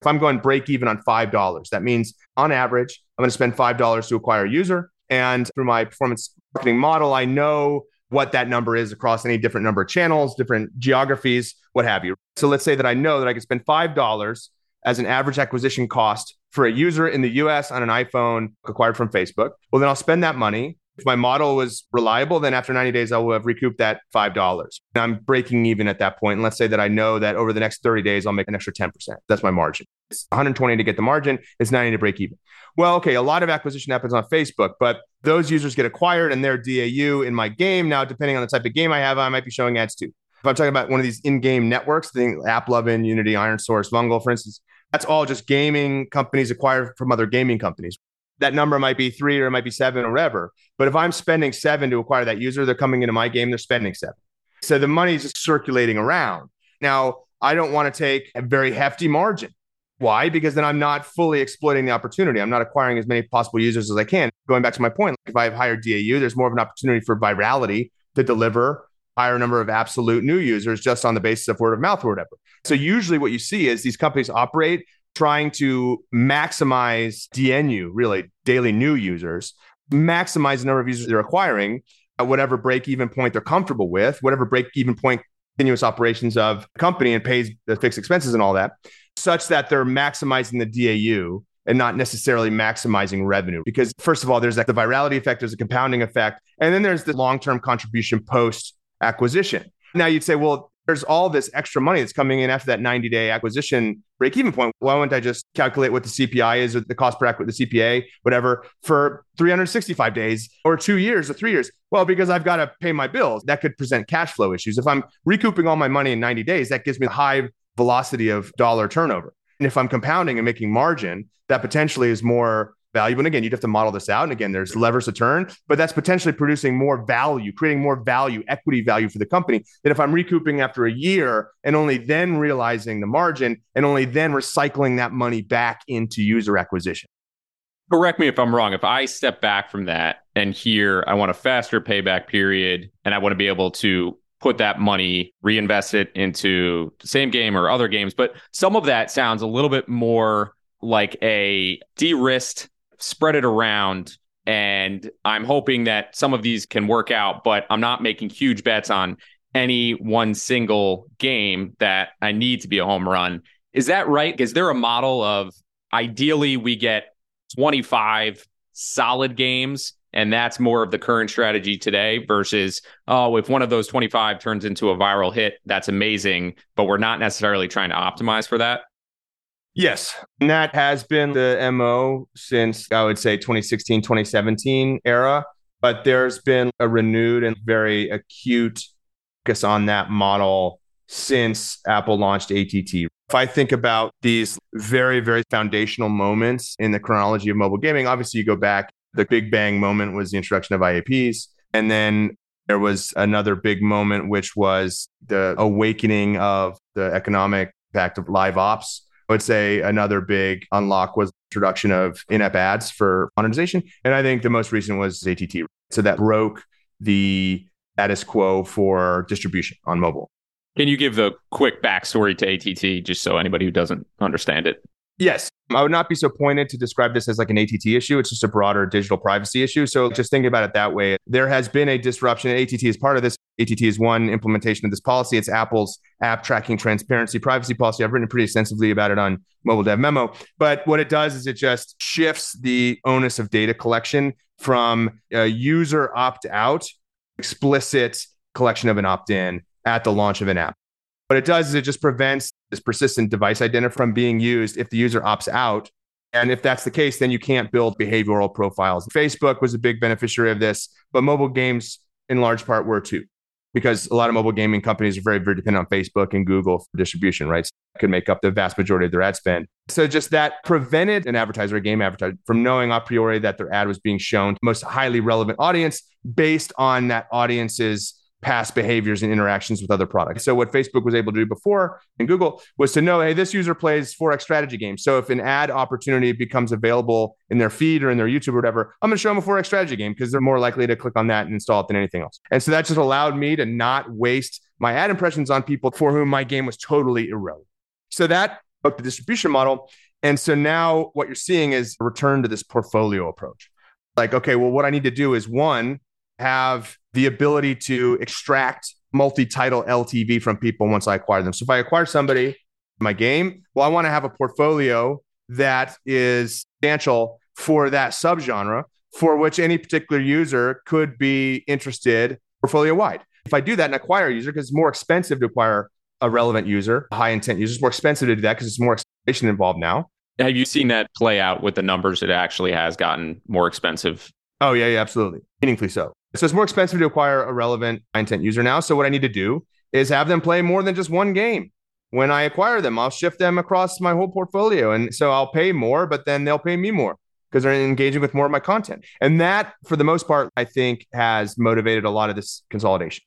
If I'm going break even on $5, that means on average, I'm going to spend $5 to acquire a user. And through my performance marketing model, I know what that number is across any different number of channels, different geographies, what have you. So let's say that I know that I can spend $5 as an average acquisition cost for a user in the US on an iPhone acquired from Facebook. Well, then I'll spend that money. If my model was reliable, then after 90 days, I will have recouped that $5. And I'm breaking even at that point. And let's say that I know that over the next 30 days, I'll make an extra 10%. That's my margin. It's 120 to get the margin, it's 90 to break even. Well, okay, a lot of acquisition happens on Facebook, but those users get acquired and they're DAU in my game. Now, depending on the type of game I have, I might be showing ads too. If I'm talking about one of these in-game networks, think AppLovin, Unity, ironSource, Vungle, for instance, that's all just gaming companies acquired from other gaming companies. That number might be three or it might be seven or whatever. But if I'm spending seven to acquire that user, they're coming into my game, they're spending seven. So the money's just circulating around. Now, I don't want to take a very hefty margin. Why? Because then I'm not fully exploiting the opportunity. I'm not acquiring as many possible users as I can. Going back to my point, if I have higher DAU, there's more of an opportunity for virality to deliver higher number of absolute new users just on the basis of word of mouth or whatever. So usually what you see is these companies operate trying to maximize DNU, really daily new users, maximize the number of users they're acquiring at whatever break even point they're comfortable with, whatever break even point continuous operations of the company and pays the fixed expenses and all that, such that they're maximizing the DAU and not necessarily maximizing revenue. Because first of all, there's the virality effect, there's a compounding effect, and then there's the long-term contribution post acquisition. Now you'd say, well, there's all this extra money that's coming in after that 90 day acquisition break even point. Why wouldn't I just calculate what the CPI is or the cost per acquisition, the CPA, whatever, for 365 days or two years or three years? Well, because I've got to pay my bills. That could present cash flow issues. If I'm recouping all my money in 90 days, that gives me a high velocity of dollar turnover. And if I'm compounding and making margin, that potentially is more And again, you'd have to model this out. And again, there's levers to turn, but that's potentially producing more value, creating more value, equity value for the company than if I'm recouping after a year and only then realizing the margin and only then recycling that money back into user acquisition. Correct me if I'm wrong. If I step back from that and here I want a faster payback period and I want to be able to put that money, reinvest it into the same game or other games, but some of that sounds a little bit more like a de-risked spread it around. And I'm hoping that some of these can work out, but I'm not making huge bets on any one single game that I need to be a home run. Is that right? Is there a model of ideally we get 25 solid games and that's more of the current strategy today versus oh if one of those 25 turns into a viral hit that's amazing but we're not necessarily trying to optimize for that Yes. And that has been the MO since I would say 2016, 2017 era. But there's been a renewed and very acute focus on that model since Apple launched ATT. If I think about these very, very foundational moments in the chronology of mobile gaming, obviously you go back, the big bang moment was the introduction of IAPs. And then there was another big moment, which was the awakening of the economic impact of live ops. I would say another big unlock was introduction of in-app ads for monetization. And I think the most recent was ATT. So that broke the status quo for distribution on mobile. Can you give the quick backstory to ATT just so anybody who doesn't understand it? Yes. I would not be so pointed to describe this as like an ATT issue. It's just a broader digital privacy issue. So just think about it that way. There has been a disruption. ATT is part of this. ATT is one implementation of this policy. It's Apple's app tracking transparency privacy policy. I've written pretty extensively about it on Mobile Dev Memo. But what it does is it just shifts the onus of data collection from a user opt out, explicit collection of an opt in at the launch of an app. What it does is it just prevents this persistent device identifier from being used if the user opts out. And if that's the case, then you can't build behavioral profiles. Facebook was a big beneficiary of this, but mobile games in large part were too, because a lot of mobile gaming companies are very, very dependent on Facebook and Google for distribution, right? So could make up the vast majority of their ad spend. So just that prevented an advertiser, a game advertiser, from knowing a priori that their ad was being shown to most highly relevant audience based on that audience's past behaviors and interactions with other products. So what Facebook was able to do before and Google was to know, hey, this user plays 4X strategy games. So if an ad opportunity becomes available in their feed or in their YouTube or whatever, I'm going to show them a 4X strategy game because they're more likely to click on that and install it than anything else. And so that just allowed me to not waste my ad impressions on people for whom my game was totally irrelevant. So that broke the distribution model. And so now what you're seeing is a return to this portfolio approach. Like, okay, well, what I need to do is one, have the ability to extract multi-title LTV from people once I acquire them. So if I acquire somebody, my game, well, I want to have a portfolio that is substantial for that subgenre for which any particular user could be interested portfolio wide. If I do that and acquire a user, because it's more expensive to acquire a relevant user, high intent user, it's more expensive to do that because it's more exploration involved now. Have you seen that play out with the numbers? It actually has gotten more expensive. Oh, yeah, yeah, absolutely. Meaningfully so. So it's more expensive to acquire a relevant intent user now. So what I need to do is have them play more than just one game. When I acquire them, I'll shift them across my whole portfolio. And so I'll pay more, but then they'll pay me more because they're engaging with more of my content. And that, for the most part, I think has motivated a lot of this consolidation.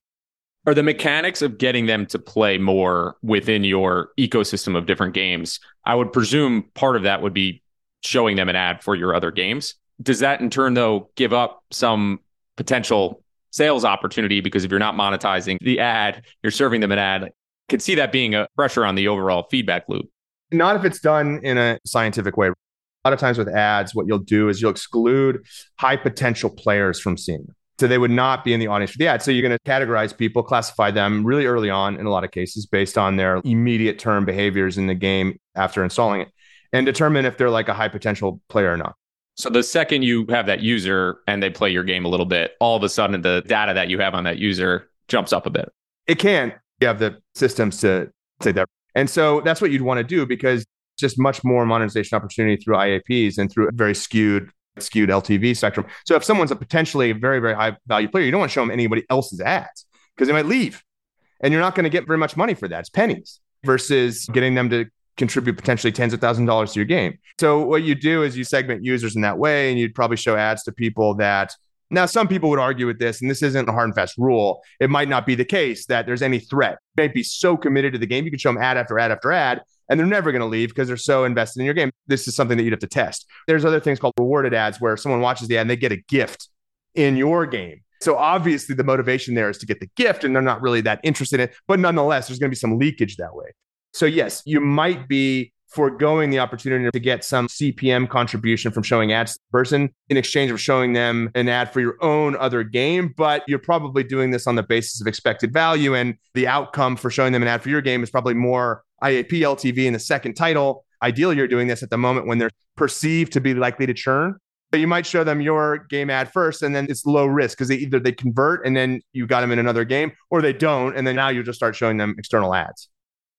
Are the mechanics of getting them to play more within your ecosystem of different games? I would presume part of that would be showing them an ad for your other games. Does that in turn, though, give up some potential sales opportunity because if you're not monetizing the ad, you're serving them an ad. Could see that being a pressure on the overall feedback loop. Not if it's done in a scientific way. A lot of times with ads, what you'll do is you'll exclude high potential players from seeing them. So they would not be in the audience for the ad. So you're going to categorize people, classify them really early on in a lot of cases based on their immediate term behaviors in the game after installing it and determine if they're like a high potential player or not. So the second you have that user and they play your game a little bit, all of a sudden the data that you have on that user jumps up a bit. It can. You have the systems to say that. And so that's what you'd want to do because just much more monetization opportunity through IAPs and through a very skewed skewed LTV spectrum. So if someone's a potentially very very high value player, you don't want to show them anybody else's ads because they might leave, and you're not going to get very much money for that. It's pennies versus getting them to contribute potentially tens of thousands of dollars to your game. So what you do is you segment users in that way, and you'd probably show ads to people that now some people would argue with this, and this isn't a hard and fast rule. It might not be the case that there's any threat. You might be so committed to the game, you can show them ad after ad after ad, and they're never going to leave because they're so invested in your game. This is something that you'd have to test. There's other things called rewarded ads where someone watches the ad and they get a gift in your game. So obviously the motivation there is to get the gift and they're not really that interested in it, but nonetheless, there's going to be some leakage that way. So, yes, you might be foregoing the opportunity to get some CPM contribution from showing ads person in exchange of showing them an ad for your own other game. But you're probably doing this on the basis of expected value. And the outcome for showing them an ad for your game is probably more IAP LTV in the second title. Ideally, you're doing this at the moment when they're perceived to be likely to churn. But you might show them your game ad first, and then it's low risk because they either they convert and then you got them in another game, or they don't, and then now you just start showing them external ads.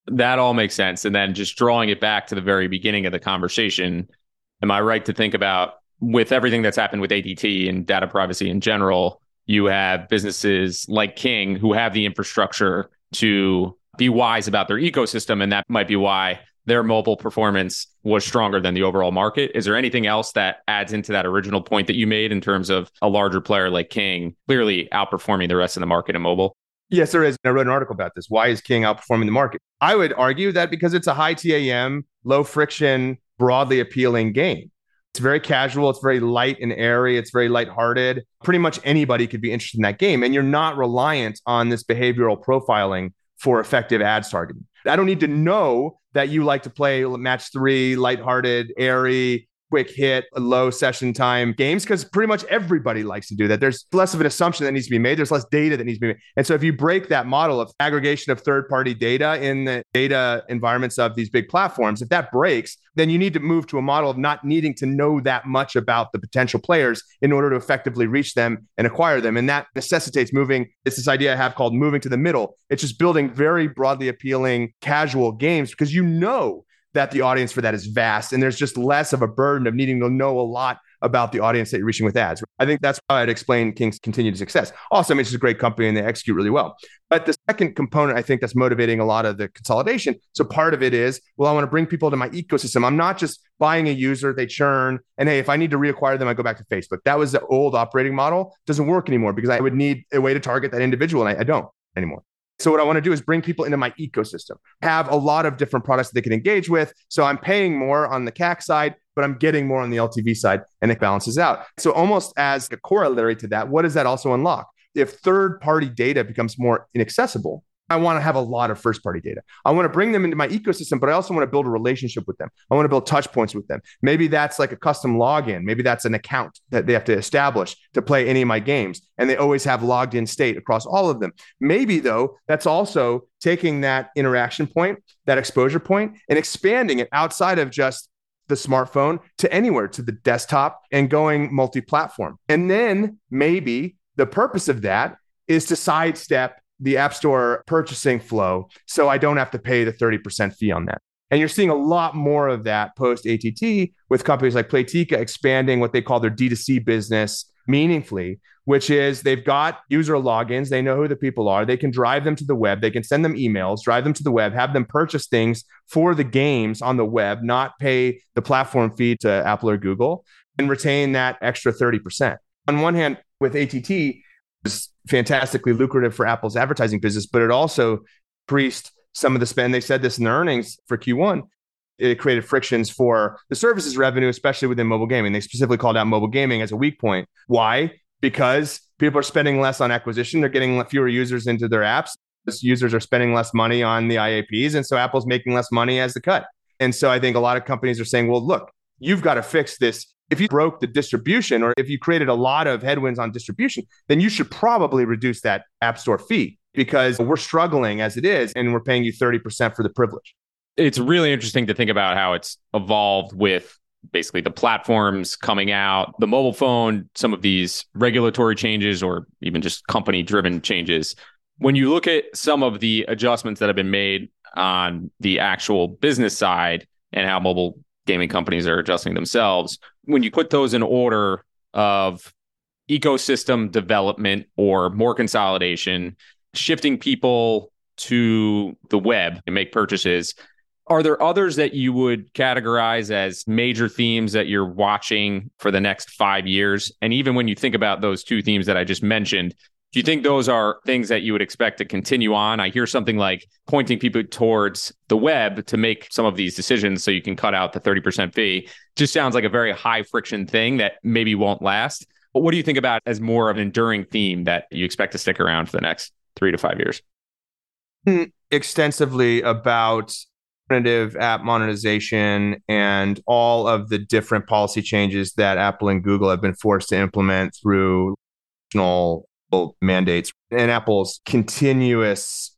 That all makes sense. And then just drawing it back to the very beginning of the conversation, am I right to think about with everything that's happened with ATT and data privacy in general, you have businesses like King who have the infrastructure to be wise about their ecosystem. And that might be why their mobile performance was stronger than the overall market. Is there anything else that adds into that original point that you made in terms of a larger player like King clearly outperforming the rest of the market in mobile? Yes, there is. I wrote an article about this. Why is King outperforming the market? I would argue that because it's a high TAM, low friction, broadly appealing game. It's very casual. It's very light and airy. It's very lighthearted. Pretty much anybody could be interested in that game. And you're not reliant on this behavioral profiling for effective ads targeting. I don't need to know that you like to play match three, lighthearted, airy, quick hit, low session time games because pretty much everybody likes to do that. There's less of an assumption that needs to be made. There's less data that needs to be made. And so if you break that model of aggregation of third party data in the data environments of these big platforms, if that breaks, then you need to move to a model of not needing to know that much about the potential players in order to effectively reach them and acquire them. And that necessitates moving. It's this idea I have called moving to the middle. It's just building very broadly appealing casual games because you know that the audience for that is vast and there's just less of a burden of needing to know a lot about the audience that you're reaching with ads. I think that's how I'd explain King's continued success. Also, I mean, it's a great company and they execute really well. But the second component, I think that's motivating a lot of the consolidation. So part of it is, well, I want to bring people to my ecosystem. I'm not just buying a user, they churn, and hey, if I need to reacquire them, I go back to Facebook. That was the old operating model. Doesn't work anymore because I would need a way to target that individual, and I, I don't anymore. So what I want to do is bring people into my ecosystem, have a lot of different products that they can engage with. So I'm paying more on the CAC side, but I'm getting more on the LTV side and it balances out. So almost as a corollary to that, what does that also unlock? If third party data becomes more inaccessible, I want to have a lot of first party data. I want to bring them into my ecosystem, but I also want to build a relationship with them. I want to build touch points with them. Maybe that's like a custom login. Maybe that's an account that they have to establish to play any of my games. And they always have logged in state across all of them. Maybe, though, that's also taking that interaction point, that exposure point, and expanding it outside of just the smartphone to anywhere, to the desktop and going multi platform. And then maybe the purpose of that is to sidestep the App Store purchasing flow so I don't have to pay the 30% fee on that. And you're seeing a lot more of that post ATT with companies like Playtika expanding what they call their D2C business meaningfully, which is they've got user logins. They know who the people are. They can drive them to the web. They can send them emails, drive them to the web, have them purchase things for the games on the web, not pay the platform fee to Apple or Google, and retain that extra 30%. On one hand, with ATT, was fantastically lucrative for Apple's advertising business, but it also increased some of the spend. They said this in the earnings for Q1. It created frictions for the services revenue, especially within mobile gaming. They specifically called out mobile gaming as a weak point. Why? Because people are spending less on acquisition. They're getting fewer users into their apps. Users are spending less money on the IAPs. And so Apple's making less money as the cut. And so I think a lot of companies are saying, well, look, you've got to fix this if you broke the distribution or if you created a lot of headwinds on distribution, then you should probably reduce that App Store fee because we're struggling as it is and we're paying you 30% for the privilege. It's really interesting to think about how it's evolved with basically the platforms coming out, the mobile phone, some of these regulatory changes or even just company driven changes. When you look at some of the adjustments that have been made on the actual business side and how mobile gaming companies are adjusting themselves. When you put those in order of ecosystem development or more consolidation, shifting people to the web and make purchases, are there others that you would categorize as major themes that you're watching for the next five years? And even when you think about those two themes that I just mentioned, do you think those are things that you would expect to continue on? I hear something like pointing people towards the web to make some of these decisions so you can cut out the 30% fee. Just sounds like a very high friction thing that maybe won't last. But what do you think about as more of an enduring theme that you expect to stick around for the next three to five years? Hmm, extensively about alternative app monetization and all of the different policy changes that Apple and Google have been forced to implement through mandates and Apple's continuous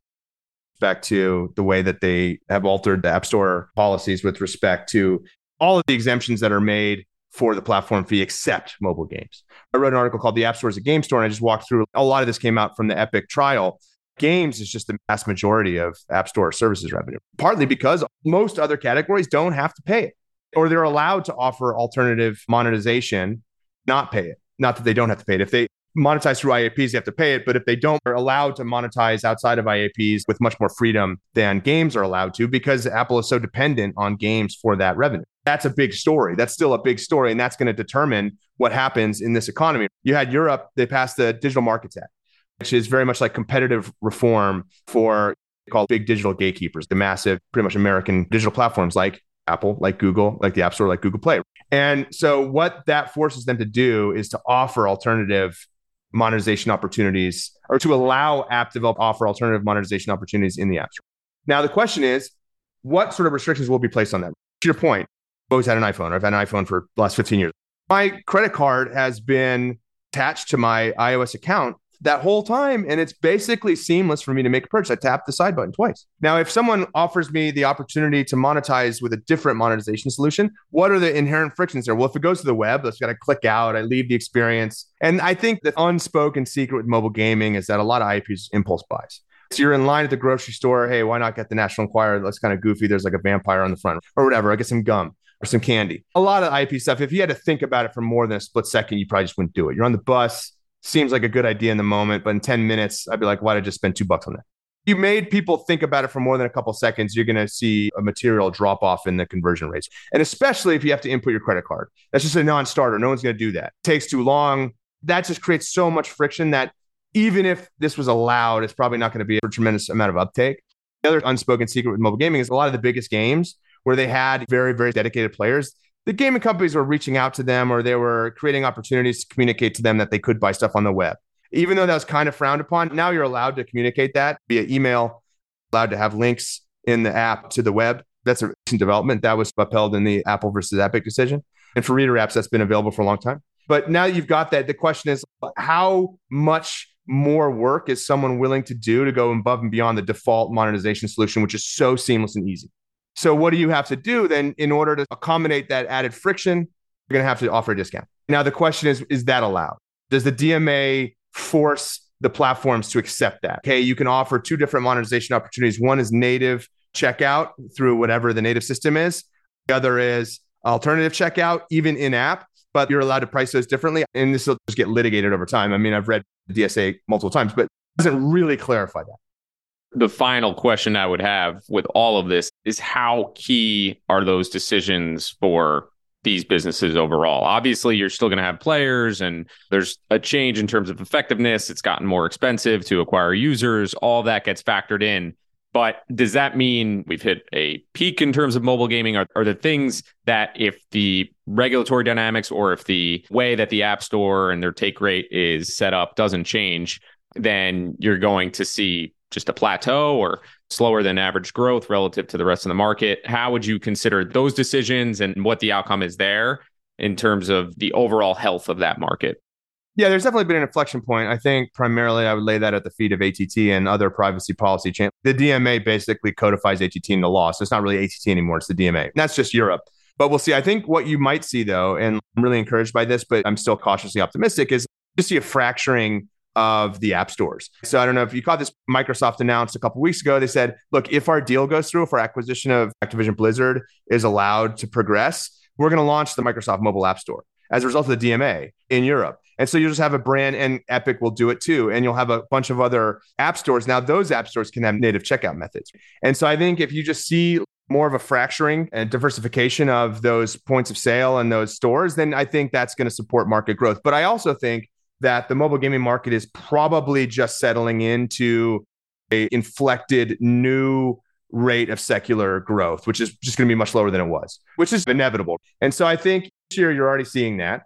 respect to the way that they have altered the App Store policies with respect to all of the exemptions that are made for the platform fee except mobile games. I wrote an article called The App Store is a Game Store, and I just walked through a lot of this came out from the Epic trial. Games is just the vast majority of App Store services revenue, partly because most other categories don't have to pay it, or they're allowed to offer alternative monetization, not pay it. Not that they don't have to pay it. If they monetize through IAPs, they have to pay it. But if they don't, they're allowed to monetize outside of IAPs with much more freedom than games are allowed to because Apple is so dependent on games for that revenue. That's a big story. That's still a big story. And that's going to determine what happens in this economy. You had Europe, they passed the Digital Markets Act, which is very much like competitive reform for called big digital gatekeepers, the massive, pretty much American digital platforms like Apple, like Google, like the App Store, like Google Play. And so what that forces them to do is to offer alternative monetization opportunities or to allow app develop offer alternative monetization opportunities in the app store. Now the question is, what sort of restrictions will be placed on that? To your point, I've always had an iPhone. Or I've had an iPhone for the last 15 years. My credit card has been attached to my iOS account that whole time. And it's basically seamless for me to make a purchase. I tap the side button twice. Now, if someone offers me the opportunity to monetize with a different monetization solution, what are the inherent frictions there? Well, if it goes to the web, that's got to click out. I leave the experience. And I think the unspoken secret with mobile gaming is that a lot of IAPs impulse buys. So you're in line at the grocery store. Hey, why not get the National Enquirer? That's kind of goofy. There's like a vampire on the front or whatever. I get some gum or some candy. A lot of IAP stuff. If you had to think about it for more than a split second, you probably just wouldn't do it. You're on the bus seems like a good idea in the moment, but in 10 minutes, I'd be like, why did I just spend two bucks on that? You made people think about it for more than a couple seconds, you're going to see a material drop off in the conversion rates. And especially if you have to input your credit card. That's just a non starter. No one's going to do that. It takes too long. That just creates so much friction that even if this was allowed, it's probably not going to be a tremendous amount of uptake. The other unspoken secret with mobile gaming is a lot of the biggest games where they had very, very dedicated players, the gaming companies were reaching out to them or they were creating opportunities to communicate to them that they could buy stuff on the web. Even though that was kind of frowned upon, now you're allowed to communicate that via email, allowed to have links in the app to the web. That's a recent development that was upheld in the Apple versus Epic decision. And for reader apps, that's been available for a long time. But now that you've got that, the question is how much more work is someone willing to do to go above and beyond the default monetization solution, which is so seamless and easy? So what do you have to do then in order to accommodate that added friction? You're going to have to offer a discount. Now the question is is that allowed? Does the DMA force the platforms to accept that? Okay, you can offer two different monetization opportunities. One is native checkout through whatever the native system is. The other is alternative checkout even in app, but you're allowed to price those differently and this will just get litigated over time. I mean, I've read the DSA multiple times, but it doesn't really clarify that the final question I would have with all of this is how key are those decisions for these businesses overall? Obviously, you're still going to have players and there's a change in terms of effectiveness. It's gotten more expensive to acquire users. All that gets factored in. But does that mean we've hit a peak in terms of mobile gaming? Are, are the things that if the regulatory dynamics or if the way that the App Store and their take rate is set up doesn't change, then you're going to see just a plateau or slower than average growth relative to the rest of the market? How would you consider those decisions and what the outcome is there in terms of the overall health of that market? Yeah, there's definitely been an inflection point. I think primarily I would lay that at the feet of ATT and other privacy policy change. The DMA basically codifies ATT into law. So it's not really ATT anymore, it's the DMA. And that's just Europe. But we'll see. I think what you might see though, and I'm really encouraged by this, but I'm still cautiously optimistic, is just see a fracturing of the app stores. So I don't know if you caught this. Microsoft announced a couple weeks ago. They said, "Look, if our deal goes through, if our acquisition of Activision Blizzard is allowed to progress, we're going to launch the Microsoft Mobile App Store as a result of the DMA in Europe." And so you just have a brand, and Epic will do it too. And you'll have a bunch of other app stores. Now, those app stores can have native checkout methods. And so I think if you just see more of a fracturing and diversification of those points of sale and those stores, then I think that's going to support market growth. But I also think that the mobile gaming market is probably just settling into a inflected new rate of secular growth, which is just going to be much lower than it was, which is inevitable. And so I think this year you're already seeing that.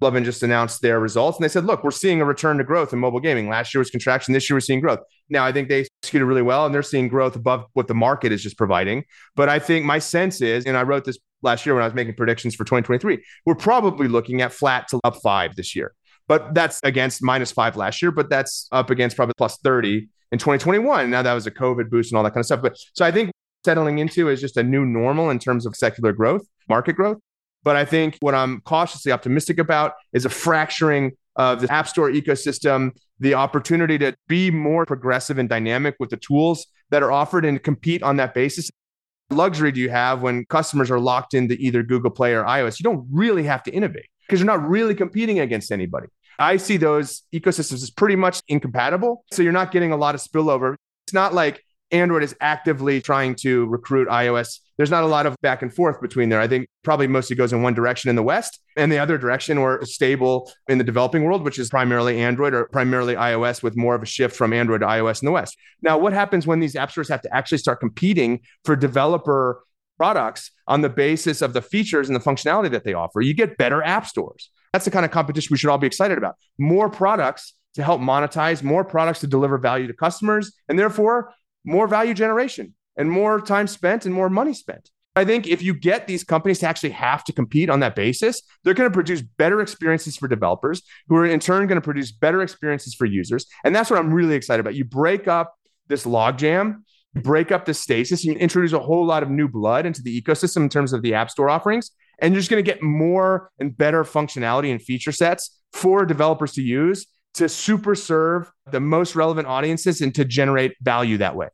Lovin just announced their results and they said, look, we're seeing a return to growth in mobile gaming. Last year was contraction. This year we're seeing growth. Now, I think they executed really well and they're seeing growth above what the market is just providing. But I think my sense is, and I wrote this last year when I was making predictions for 2023, we're probably looking at flat to up five this year. But that's against minus five last year, but that's up against probably plus 30 in 2021. Now that was a COVID boost and all that kind of stuff. But so I think settling into is just a new normal in terms of secular growth, market growth. But I think what I'm cautiously optimistic about is a fracturing of the App Store ecosystem, the opportunity to be more progressive and dynamic with the tools that are offered and compete on that basis. Luxury do you have when customers are locked into either Google Play or iOS? You don't really have to innovate because you're not really competing against anybody. I see those ecosystems as pretty much incompatible. So you're not getting a lot of spillover. It's not like Android is actively trying to recruit iOS. There's not a lot of back and forth between there. I think probably mostly goes in one direction in the West and the other direction or stable in the developing world, which is primarily Android or primarily iOS with more of a shift from Android to iOS in the West. Now, what happens when these app stores have to actually start competing for developer products on the basis of the features and the functionality that they offer? You get better app stores. That's the kind of competition we should all be excited about. More products to help monetize, more products to deliver value to customers, and therefore more value generation and more time spent and more money spent. I think if you get these companies to actually have to compete on that basis, they're going to produce better experiences for developers who are in turn going to produce better experiences for users. And that's what I'm really excited about. You break up this logjam, break up the stasis, you introduce a whole lot of new blood into the ecosystem in terms of the App Store offerings. And you're just going to get more and better functionality and feature sets for developers to use to super serve the most relevant audiences and to generate value that way.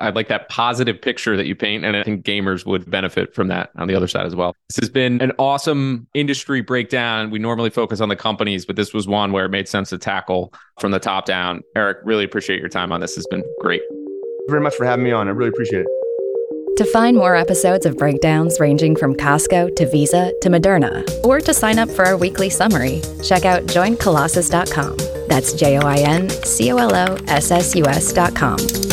I like that positive picture that you paint, and I think gamers would benefit from that on the other side as well. This has been an awesome industry breakdown. We normally focus on the companies, but this was one where it made sense to tackle from the top down. Eric, really appreciate your time on this. It's been great. Very much for having me on. I really appreciate it. To find more episodes of breakdowns ranging from Costco to Visa to Moderna, or to sign up for our weekly summary, check out joincolossus.com. That's J O I N C O L O S S U S.com.